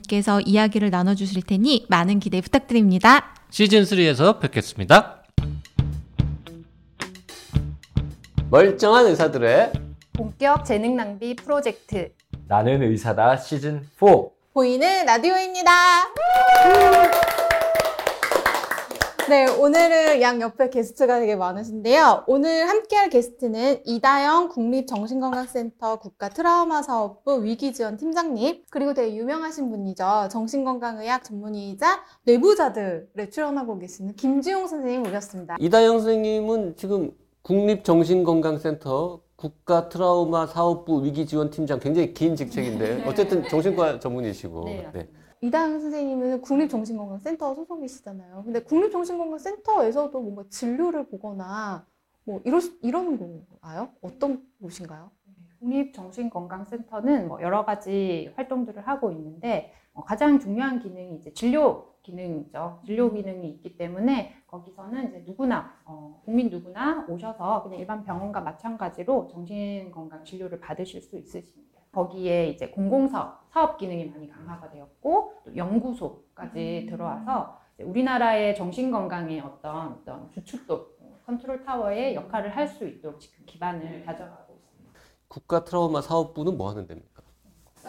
께서 이야기를 나눠주실 테니 많은 기대 부탁드립니다. 시즌3에서 뵙겠습니다. 멀쩡한 의사들의 본격 재능 낭비 프로젝트 나는 의사다 시즌 4 보이는 라디오입니다. 네, 오늘은 양 옆에 게스트가 되게 많으신데요. 오늘 함께할 게스트는 이다영 국립정신건강센터 국가 트라우마 사업부 위기지원 팀장님, 그리고 되게 유명하신 분이죠. 정신건강의학 전문의이자 뇌부자들에 출연하고 계시는 김지용 선생님 모셨습니다. 이다영 선생님은 지금 국립정신건강센터 국가 트라우마 사업부 위기지원팀장 굉장히 긴 직책인데 어쨌든 정신과 전문이시고 네, 네. 이다영 선생님은 국립정신건강센터 소속이시잖아요. 근데 국립정신건강센터에서도 뭔가 진료를 보거나 뭐 이러, 이러는 건가요? 어떤 곳인가요? 국립정신건강센터는 뭐 여러 가지 활동들을 하고 있는데 어, 가장 중요한 기능이 이제 진료 기능이죠. 진료 기능이 있기 때문에 거기서는 이제 누구나 어, 국민 누구나 오셔서 그냥 일반 병원과 마찬가지로 정신건강 진료를 받으실 수 있으십니다. 거기에 이제 공공사업, 사업 기능이 많이 강화가 되었고 또 연구소까지 들어와서 이제 우리나라의 정신건강의 어떤 어떤 주축도 컨트롤 타워의 역할을 할 수 있도록 지금 기반을 다져가고 있습니다. 국가 트라우마 사업부는 뭐 하는 데입니까?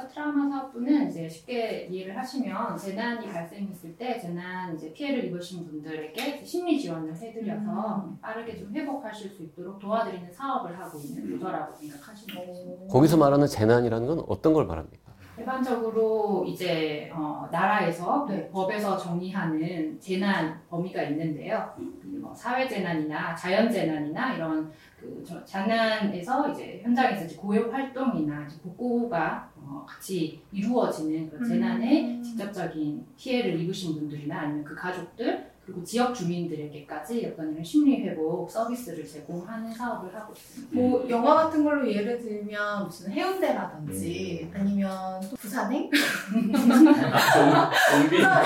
트라우마 사업부는 이제 쉽게 이해를 하시면 재난이 발생했을 때 재난 이제 피해를 입으신 분들에게 심리 지원을 해드려서 빠르게 좀 회복하실 수 있도록 도와드리는 사업을 하고 있는 부서라고 생각하시면 되십니다. 거기서 말하는 재난이라는 건 어떤 걸 말합니까? 일반적으로 이제 어, 나라에서 그 법에서 정의하는 재난 범위가 있는데요. 뭐 사회 재난이나 자연 재난이나 이런 그 저- 재난에서 이제 현장에서 이제 고용 활동이나 이제 복구가 어, 같이 이루어지는 그 재난에 직접적인 피해를 입으신 분들이나 아니면 그 가족들 그리고 지역 주민들에게까지 어떤 이런 심리 회복 서비스를 제공하는 사업을 하고 있습니다. 뭐 영화 같은 걸로 예를 들면 무슨 해운대라든지 아니면 또 부산행? 좀비. 아,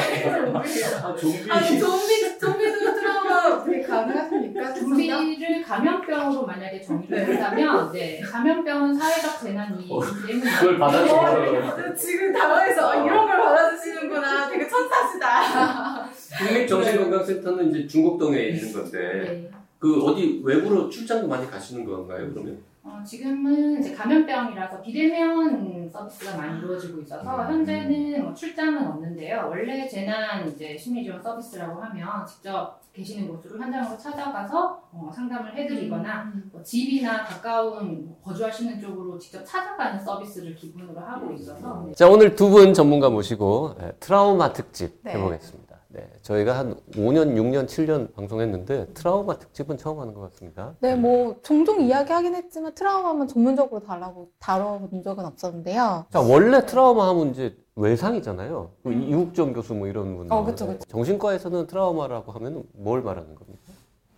아니 좀비 좀비 좀비를 감염병으로 만약에 정의를 한다면 네, 감염병은 사회적 재난이기 때문에 그걸 받아들여요. 어, 지금 당황해서 아, 이런 걸 받아주시는구나. 되게 천사시다. 국립정신건강센터는 이제 중곡동에 있는 건데 네. 그 어디 외부로 출장도 많이 가시는 건가요? 그러면 어, 지금은 이제 감염병이라서 비대면 서비스가 많이 이루어지고 있어서 음. 현재는 뭐 출장은 없는데요. 원래 재난 이제 심리지원 서비스라고 하면 직접 계시는 곳으로 현장으로 찾아가서 어, 상담을 해드리거나 뭐 집이나 가까운 뭐 거주하시는 쪽으로 직접 찾아가는 서비스를 기본으로 하고 있어서 네. 자 오늘 두 분 전문가 모시고 예, 트라우마 특집 네. 해보겠습니다. 네, 저희가 한 5년, 6년, 7년 방송했는데 트라우마 특집은 처음 하는 것 같습니다. 네, 뭐 종종 이야기하긴 했지만 트라우마만 전문적으로 다뤄보, 다뤄본 적은 없었는데요. 자, 원래 트라우마 하면 이제 외상이잖아요. 그 이국정 교수 뭐 이런 분. 어, 그쵸, 그쵸. 정신과에서는 트라우마라고 하면 뭘 말하는 겁니까?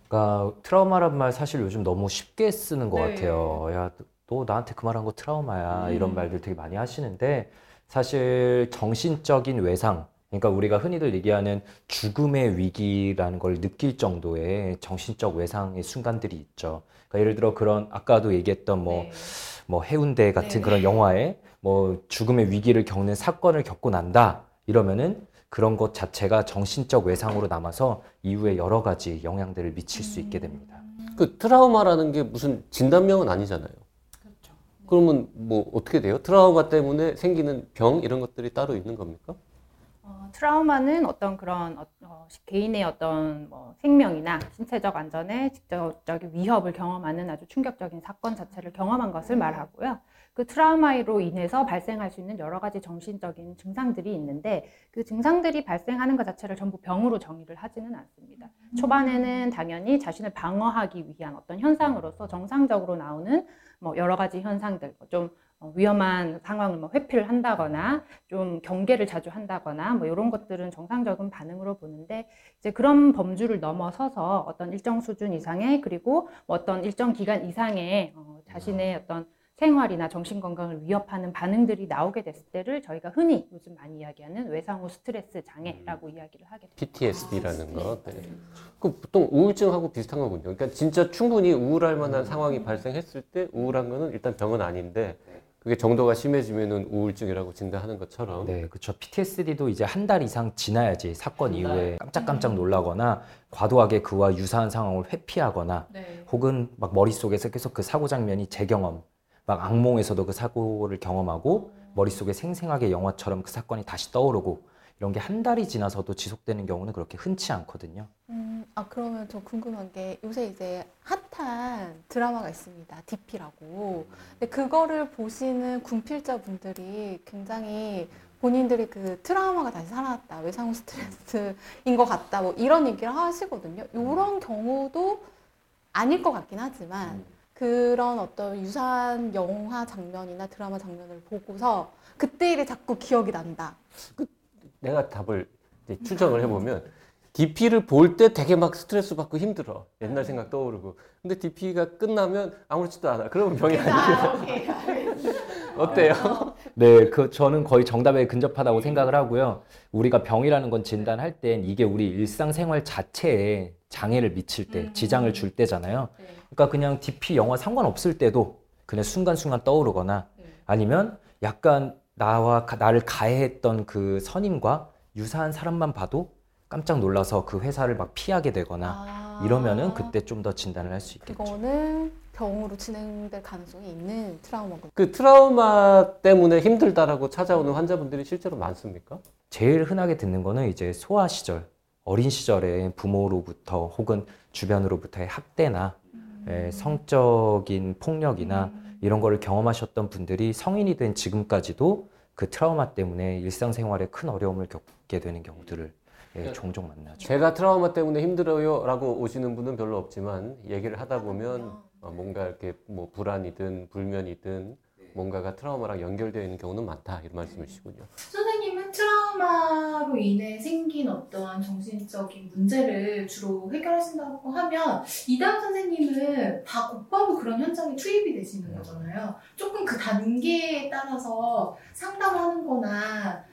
그러니까 트라우마란 말 사실 요즘 너무 쉽게 쓰는 것 네. 같아요. 야, 너 나한테 그 말한 거 트라우마야. 음. 이런 말들 되게 많이 하시는데 사실 정신적인 외상, 그러니까 우리가 흔히들 얘기하는 죽음의 위기라는 걸 느낄 정도의 정신적 외상의 순간들이 있죠. 그러니까 예를 들어 그런 아까도 얘기했던 뭐 네. 뭐 해운대 같은 네. 그런 영화에 뭐 죽음의 위기를 겪는 사건을 겪고 난다 이러면은 그런 것 자체가 정신적 외상으로 남아서 이후에 여러 가지 영향들을 미칠 수 있게 됩니다. 그 트라우마라는 게 무슨 진단명은 아니잖아요. 그렇죠. 그러면 뭐 어떻게 돼요? 트라우마 때문에 생기는 병 이런 것들이 따로 있는 겁니까? 어, 트라우마는 어떤 그런 어, 어, 개인의 어떤 뭐 생명이나 신체적 안전에 직접적인 위협을 경험하는 아주 충격적인 사건 자체를 경험한 것을 말하고요. 그 트라우마로 인해서 발생할 수 있는 여러 가지 정신적인 증상들이 있는데 그 증상들이 발생하는 것 자체를 전부 병으로 정의를 하지는 않습니다. 초반에는 당연히 자신을 방어하기 위한 어떤 현상으로서 정상적으로 나오는 뭐 여러 가지 현상들, 뭐좀 어, 위험한 상황을 뭐 회피를 한다거나 좀 경계를 자주 한다거나 뭐 이런 것들은 정상적인 반응으로 보는데 이제 그런 범주를 넘어서서 어떤 일정 수준 이상의 그리고 뭐 어떤 일정 기간 이상의 어, 자신의 어떤 생활이나 정신 건강을 위협하는 반응들이 나오게 됐을 때를 저희가 흔히 요즘 많이 이야기하는 외상 후 스트레스 장애라고 이야기를 하게 됩니다. PTSD라는 거. 네. 그 보통 우울증하고 비슷한 거군요. 그러니까 진짜 충분히 우울할 만한 상황이 발생했을 때 우울한 거는 일단 병은 아닌데 그게 정도가 심해지면은 우울증이라고 진단하는 것처럼 네, 그렇죠. PTSD도 이제 한 달 이상 지나야지 사건 이후에 깜짝깜짝 놀라거나 과도하게 그와 유사한 상황을 회피하거나 네. 혹은 막 머릿속에서 계속 그 사고 장면이 재경험, 막 악몽에서도 그 사고를 경험하고 머릿속에 생생하게 영화처럼 그 사건이 다시 떠오르고 이런 게 한 달이 지나서도 지속되는 경우는 그렇게 흔치 않거든요. 음, 아 그러면 저 궁금한 게 요새 이제 핫한 드라마가 있습니다. DP라고. 근데 그거를 보시는 군필자분들이 굉장히 본인들이 그 트라우마가 다시 살아났다, 외상후 스트레스인 것 같다, 뭐 이런 얘기를 하시거든요. 이런 경우도 아닐 것 같긴 하지만 그런 어떤 유사한 영화 장면이나 드라마 장면을 보고서 그때 일이 자꾸 기억이 난다. 내가 답을 이제 추정을 해보면 DP를 볼 때 되게 막 스트레스 받고 힘들어. 옛날 생각 떠오르고. 근데 DP가 끝나면 아무렇지도 않아. 그러면 병이 아니에요. 어때요? 네, 그 저는 거의 정답에 근접하다고 생각을 하고요. 우리가 병이라는 건 진단할 땐 이게 우리 일상생활 자체에 장애를 미칠 때, 지장을 줄 때잖아요. 그러니까 그냥 DP 영화 상관없을 때도 그냥 순간순간 떠오르거나 아니면 약간 나와 가- 나를 가해했던 그 선임과 유사한 사람만 봐도 깜짝 놀라서 그 회사를 막 피하게 되거나 아. 이러면은 그때 좀 더 진단을 할 수 있겠죠. 그거는 병으로 진행될 가능성이 있는 트라우마거든요. 그 트라우마 때문에 힘들다라고 찾아오는 환자분들이 실제로 많습니까? 제일 흔하게 듣는 거는 이제 소아 시절, 어린 시절에 부모로부터 혹은 주변으로부터의 학대나 예, 성적인 폭력이나 이런 거를 경험하셨던 분들이 성인이 된 지금까지도 그 트라우마 때문에 일상생활에 큰 어려움을 겪게 되는 경우들을 예, 종종 만나죠. 제가 트라우마 때문에 힘들어요라고 오시는 분은 별로 없지만 얘기를 하다 보면 어, 뭔가 이렇게 뭐 불안이든 불면이든 뭔가가 트라우마랑 연결되어 있는 경우는 많다 이런 말씀이시군요. 선생님은 트라우마로 인해 생긴 어떠한 정신적인 문제를 주로 해결하신다고 하면 이다은 선생님은 다 곧바로 그런 현장에 투입이 되시는 거잖아요. 조금 그 단계에 따라서 상담하는 거나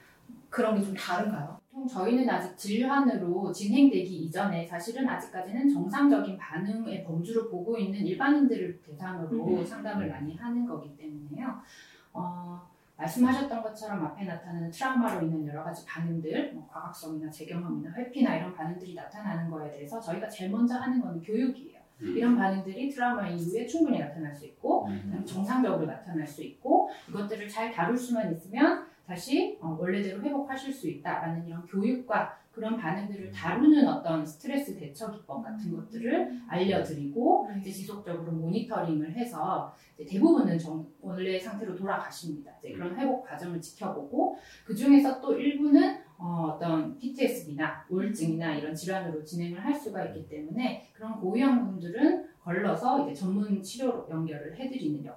그런 게 좀 다른가요? 저희는 아직 진료한으로 진행되기 이전에 사실은 아직까지는 정상적인 반응의 범주를 보고 있는 일반인들을 대상으로 상담을 많이 하는 거기 때문에요. 어, 말씀하셨던 것처럼 앞에 나타나는 트라우마로 인한 여러 가지 반응들, 뭐 과각성이나 재경험이나 회피나 이런 반응들이 나타나는 거에 대해서 저희가 제일 먼저 하는 거는 교육이에요. 이런 반응들이 트라우마 이후에 충분히 나타날 수 있고 그다음에 정상적으로 나타날 수 있고 이것들을 잘 다룰 수만 있으면 다시 어, 원래대로 회복하실 수 있다라는 이런 교육과 그런 반응들을 다루는 어떤 스트레스 대처 기법 같은 것들을 알려드리고 이제 지속적으로 모니터링을 해서 이제 대부분은 정, 원래 상태로 돌아가십니다. 이제 그런 회복 과정을 지켜보고 그 중에서 또 일부는 어, 어떤 PTSD나 우울증이나 이런 질환으로 진행을 할 수가 있기 때문에 그런 고위험 분들은 걸러서 이제 전문 치료로 연결을 해드리는 그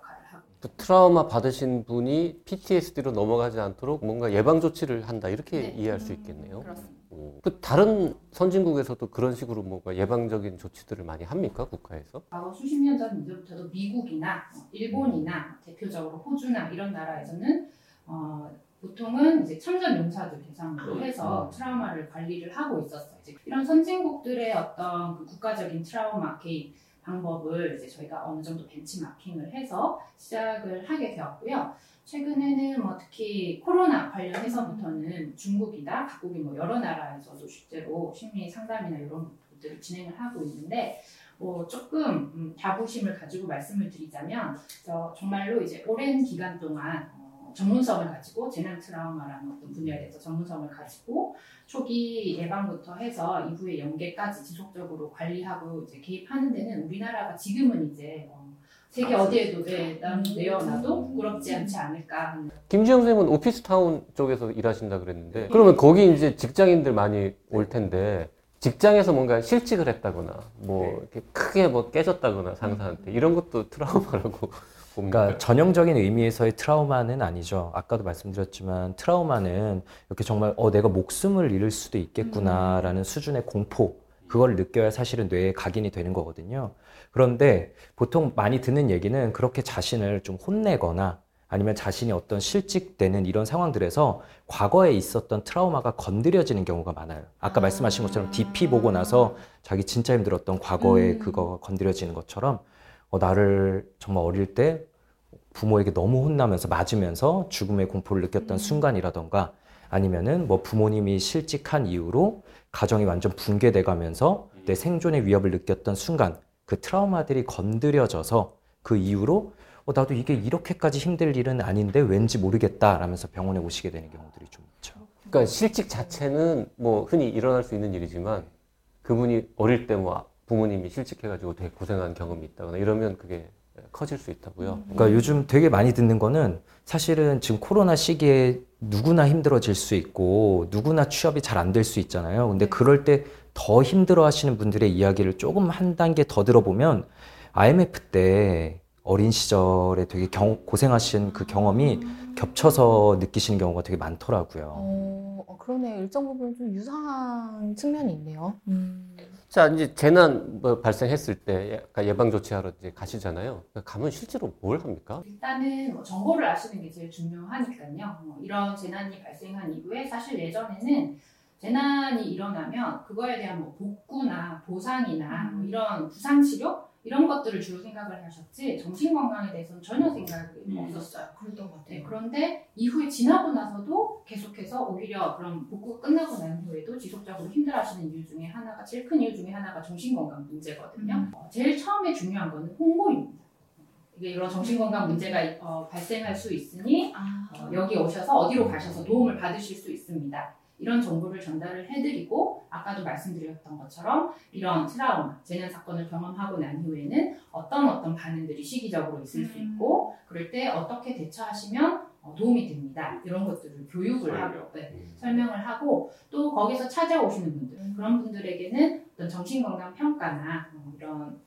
트라우마 받으신 분이 PTSD로 넘어가지 않도록 뭔가 예방 조치를 한다 이렇게 네. 이해할 수 있겠네요. 그렇습니다. 오. 그 다른 선진국에서도 그런 식으로 뭔가 예방적인 조치들을 많이 합니까 국가에서? 과거 수십 년 전 이제부터도 미국이나 어, 일본이나 대표적으로 호주나 이런 나라에서는 어, 보통은 이제 참전 용사들 대상으로 해서 트라우마를 관리를 하고 있었어요. 이제 이런 선진국들의 어떤 그 국가적인 트라우마 개입 방법을 이제 저희가 어느 정도 벤치마킹을 해서 시작을 하게 되었고요. 최근에는 뭐 특히 코로나 관련해서부터는 중국이나 각국이 뭐 여러 나라에서도 실제로 심리 상담이나 이런 것들을 진행을 하고 있는데 뭐 조금 음, 자부심을 가지고 말씀을 드리자면 저 정말로 이제 오랜 기간 동안 어, 전문성을 가지고 재난 트라우마라는 어떤 분야에 대해서 전문성을 가지고 초기 예방부터 해서 이후의 연계까지 지속적으로 관리하고 이제 개입하는 데는 우리나라가 지금은 이제 어, 세계 어디에도 내, 남- 내어놔도 부끄럽지 않지 않을까 김지영 선생님은 오피스타운 쪽에서 일하신다 그랬는데 그러면 거기 이제 직장인들 많이 올 텐데 직장에서 뭔가 실직을 했다거나 뭐 이렇게 크게 뭐 깨졌다거나 상사한테 이런 것도 트라우마라고 봅니까? 그러니까 전형적인 의미에서의 트라우마는 아니죠. 아까도 말씀드렸지만 트라우마는 이렇게 정말 어 내가 목숨을 잃을 수도 있겠구나라는 수준의 공포 그걸 느껴야 사실은 뇌에 각인이 되는 거거든요. 그런데 보통 많이 듣는 얘기는 그렇게 자신을 좀 혼내거나 아니면 자신이 어떤 실직되는 이런 상황들에서 과거에 있었던 트라우마가 건드려지는 경우가 많아요. 아까 아. 말씀하신 것처럼 DP 보고 나서 자기 진짜 힘들었던 과거의 음. 그거가 건드려지는 것처럼 어, 나를 정말 어릴 때 부모에게 너무 혼나면서 맞으면서 죽음의 공포를 느꼈던 순간이라던가 아니면은 뭐 부모님이 실직한 이후로 가정이 완전 붕괴돼 가면서 내 생존의 위협을 느꼈던 순간 그 트라우마들이 건드려져서 그 이후로 어, 나도 이게 이렇게까지 힘들 일은 아닌데 왠지 모르겠다 라면서 병원에 오시게 되는 경우들이 좀 있죠. 그러니까 실직 자체는 뭐 흔히 일어날 수 있는 일이지만 그분이 어릴 때 뭐 부모님이 실직해가지고 되게 고생한 경험이 있다거나 이러면 그게 커질 수 있다고요. 그러니까 요즘 되게 많이 듣는 거는 사실은 지금 코로나 시기에 누구나 힘들어질 수 있고 누구나 취업이 잘 안 될 수 있잖아요. 근데 그럴 때 더 힘들어 하시는 분들의 이야기를 조금 한 단계 더 들어보면 IMF 때 어린 시절에 되게 경- 고생하신 그 경험이 겹쳐서 느끼시는 경우가 되게 많더라고요. 어, 어, 그러네요. 일정 부분 좀 유사한 측면이 있네요. 음. 자 이제 재난 뭐 발생했을 때 예방 조치하러 이제 가시잖아요. 가면 실제로 뭘 합니까? 일단은 뭐 정보를 아시는 게 제일 중요하니까요. 뭐 이런 재난이 발생한 이후에 사실 예전에는 재난이 일어나면 그거에 대한 뭐 복구나 보상이나 뭐 이런 부상 치료 이런 것들을 주로 생각을 하셨지 정신 건강에 대해서는 전혀 생각이 없었어요. 그랬던 것 같아요. 네, 그런데 이후에 지나고 나서도 계속해서 오히려 그런 복구가 끝나고 난 후에도 지속적으로 힘들어하시는 이유 중에 하나가 제일 큰 이유 중에 하나가 정신 건강 문제거든요. 어, 제일 처음에 중요한 거는 홍보입니다. 이게 이런 정신 건강 문제가 어, 발생할 수 있으니 아, 어, 여기 오셔서 어디로 가셔서 도움을 받으실 수 있습니다. 이런 정보를 전달을 해드리고 아까도 말씀드렸던 것처럼 이런 트라우마, 재난 사건을 경험하고 난 이후에는 어떤 어떤 반응들이 시기적으로 있을 수 있고 그럴 때 어떻게 대처하시면 어, 도움이 됩니다. 이런 것들을 교육을 하고 네, 설명을 하고 또 거기서 찾아오시는 분들 그런 분들에게는 어떤 정신건강 평가나 어, 이런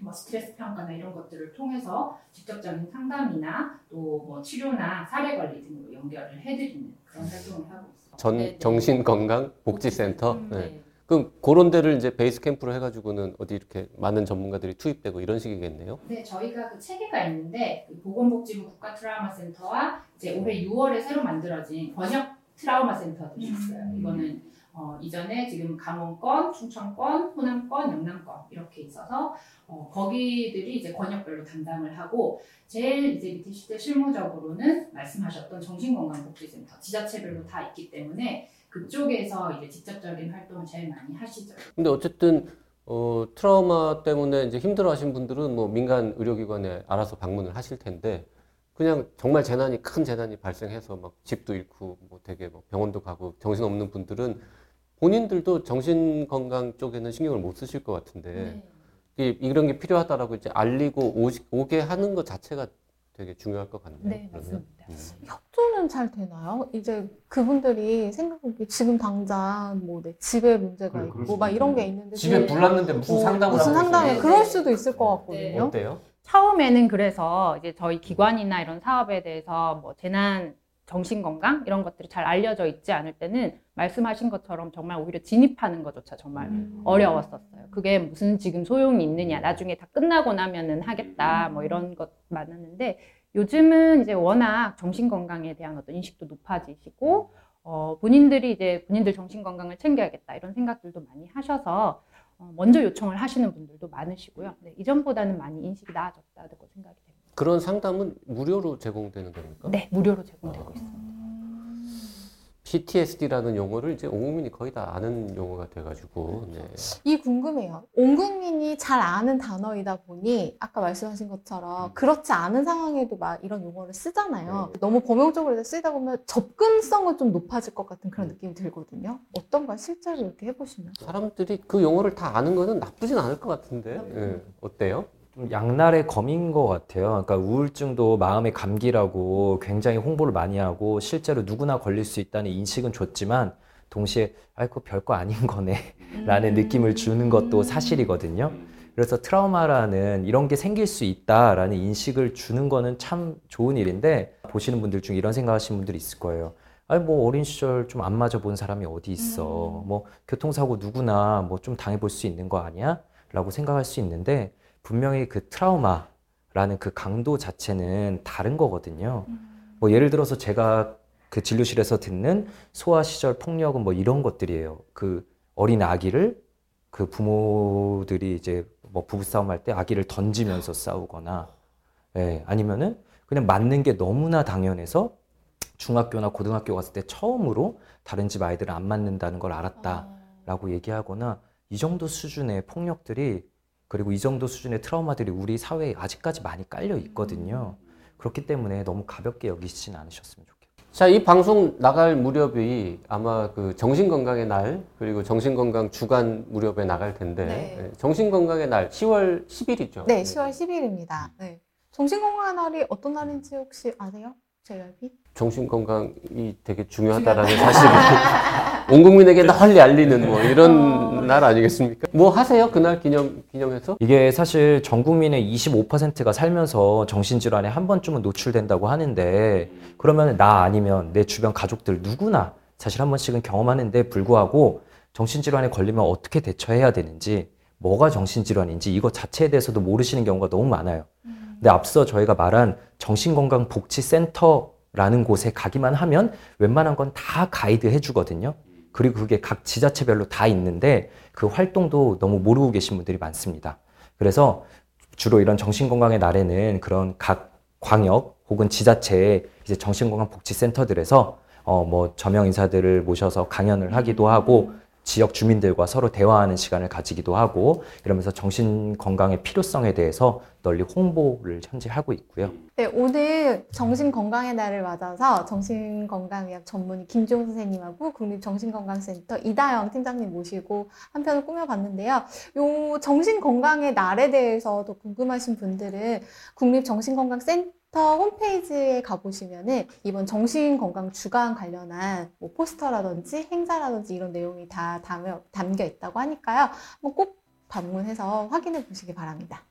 뭐 스트레스 평가나 이런 것들을 통해서 직접적인 상담이나 또 뭐 치료나 사례 관리 등으로 연결을 해드리는 그런 활동을 하고 있습니다. 전 네, 네. 정신건강복지센터. 음, 네. 네. 그럼 그런 데를 이제 베이스 캠프로 해가지고는 어디 이렇게 많은 전문가들이 투입되고 이런 식이겠네요. 네, 저희가 그 체계가 있는데 그 보건복지부 국가 트라우마 센터와 이제 올해 6월에 새로 만들어진 번역 트라우마 센터들이 있어요. 이거는 어, 이전에 지금 강원권, 충청권, 호남권, 영남권 이렇게 있어서 어, 거기들이 이제 권역별로 담당을 하고 제일 이제 밑에 시대 실무적으로는 말씀하셨던 정신건강복지센터 지자체별로 다 있기 때문에 그쪽에서 이제 직접적인 활동을 제일 많이 하시죠. 근데 어쨌든 어, 트라우마 때문에 이제 힘들어하신 분들은 뭐 민간 의료기관에 알아서 방문을 하실 텐데 그냥 정말 재난이 큰 재난이 발생해서 막 집도 잃고 뭐 되게 뭐 병원도 가고 정신 없는 분들은 본인들도 정신 건강 쪽에는 신경을 못 쓰실 것 같은데 네. 이, 이런 게 필요하다라고 이제 알리고 오시, 오게 하는 것 자체가 되게 중요할 것 같네요. 네, 그러면. 맞습니다. 음. 협조는 잘 되나요? 이제 그분들이 생각하기 지금 당장 뭐 내 집에 문제가 그래, 있고 막 이런 게. 있는데 집에 좀 불났는데 무슨 어, 상담을 무슨 상담을 있어요? 그럴 수도 있을 것 같거든요. 어때요? 처음에는 그래서 이제 저희 기관이나 이런 사업에 대해서 뭐 재난 정신 건강 이런 것들이 잘 알려져 있지 않을 때는 말씀하신 것처럼 정말 오히려 진입하는 것조차 정말 음. 어려웠었어요. 그게 무슨 지금 소용이 있느냐, 나중에 다 끝나고 나면은 하겠다, 뭐 이런 것 많았는데 요즘은 이제 워낙 정신 건강에 대한 어떤 인식도 높아지시고 어, 본인들이 이제 본인들 정신 건강을 챙겨야겠다 이런 생각들도 많이 하셔서 어, 먼저 요청을 하시는 분들도 많으시고요. 네, 이전보다는 많이 인식이 나아졌다고 생각이 됩니다. 그런 상담은 무료로 제공되는 겁니까? 네, 무료로 제공되고 있습니다. PTSD라는 용어를 이제 온 국민이 거의 다 아는 용어가 돼가지고 네. 이 궁금해요. 온 국민이 잘 아는 단어이다 보니 아까 말씀하신 것처럼 그렇지 않은 상황에도 막 이런 용어를 쓰잖아요. 너무 범용적으로 쓰이다 보면 접근성은 좀 높아질 것 같은 그런 느낌이 들거든요. 어떤가 실제로 이렇게 해보시면? 사람들이 그 용어를 다 아는 거는 나쁘진 않을 것 같은데 예. 어때요? 좀 양날의 검인 것 같아요. 그러니까 우울증도 마음의 감기라고 굉장히 홍보를 많이 하고 실제로 누구나 걸릴 수 있다는 인식은 줬지만 동시에 아이고 별거 아닌 거네 라는 느낌을 주는 것도 사실이거든요. 그래서 트라우마라는 이런 게 생길 수 있다라는 인식을 주는 거는 참 좋은 일인데 보시는 분들 중에 이런 생각하시는 분들이 있을 거예요. 아니 뭐 어린 시절 좀 안 맞아 본 사람이 어디 있어. 뭐 교통사고 누구나 뭐 좀 당해 볼 수 있는 거 아니야? 라고 생각할 수 있는데 분명히 그 트라우마라는 그 강도 자체는 다른 거거든요. 뭐 예를 들어서 제가 그 진료실에서 듣는 소아 시절 폭력은 뭐 이런 것들이에요. 그 어린 아기를 그 부모들이 이제 뭐 부부싸움 할 때 아기를 던지면서 싸우거나, 예, 아니면은 그냥 맞는 게 너무나 당연해서 중학교나 고등학교 갔을 때 처음으로 다른 집 아이들은 안 맞는다는 걸 알았다라고 얘기하거나 이 정도 수준의 폭력들이 그리고 이 정도 수준의 트라우마들이 우리 사회에 아직까지 많이 깔려 있거든요. 그렇기 때문에 너무 가볍게 여기시진 않으셨으면 좋겠어요. 자, 이 방송 나갈 무렵이 아마 그 정신건강의 날, 그리고 정신건강 주간 무렵에 나갈 텐데, 네. 예, 정신건강의 날, 10월 10일이죠. 네, 10월 10일입니다. 네. 정신건강의 날이 어떤 날인지 혹시 아세요? JRB? 정신건강이 되게 중요하다라는 사실을 온 국민에게 널리 알리는 뭐 이런 날 아니겠습니까? 뭐 하세요? 그날 기념, 기념해서? 이게 사실 전 국민의 25%가 살면서 정신질환에 한 번쯤은 노출된다고 하는데 그러면 나 아니면 내 주변 가족들 누구나 사실 한 번씩은 경험하는데 불구하고 정신질환에 걸리면 어떻게 대처해야 되는지 뭐가 정신질환인지 이것 자체에 대해서도 모르시는 경우가 너무 많아요. 근데 앞서 저희가 말한 정신건강복지센터라는 곳에 가기만 하면 웬만한 건 다 가이드 해주거든요. 그리고 그게 각 지자체별로 다 있는데 그 활동도 너무 모르고 계신 분들이 많습니다. 그래서 주로 이런 정신건강의 날에는 그런 각 광역 혹은 지자체의 이제 정신건강복지센터들에서 어 뭐 저명 인사들을 모셔서 강연을 하기도 하고 지역 주민들과 서로 대화하는 시간을 가지기도 하고 이러면서 정신 건강의 필요성에 대해서 널리 홍보를 현재 하고 있고요. 네, 오늘 정신건강의 날을 맞아서 정신건강의학 전문의 김종 선생님하고 국립정신건강센터 이다영 팀장님 모시고 한 편을 꾸며봤는데요. 요 정신건강의 날에 대해서 더 궁금하신 분들은 국립정신건강센터 홈페이지에 가보시면은 이번 정신건강 주간 관련한 뭐 포스터라든지 행사라든지 이런 내용이 다 담겨 있다고 하니까요. 한번 꼭 방문해서 확인해 보시기 바랍니다.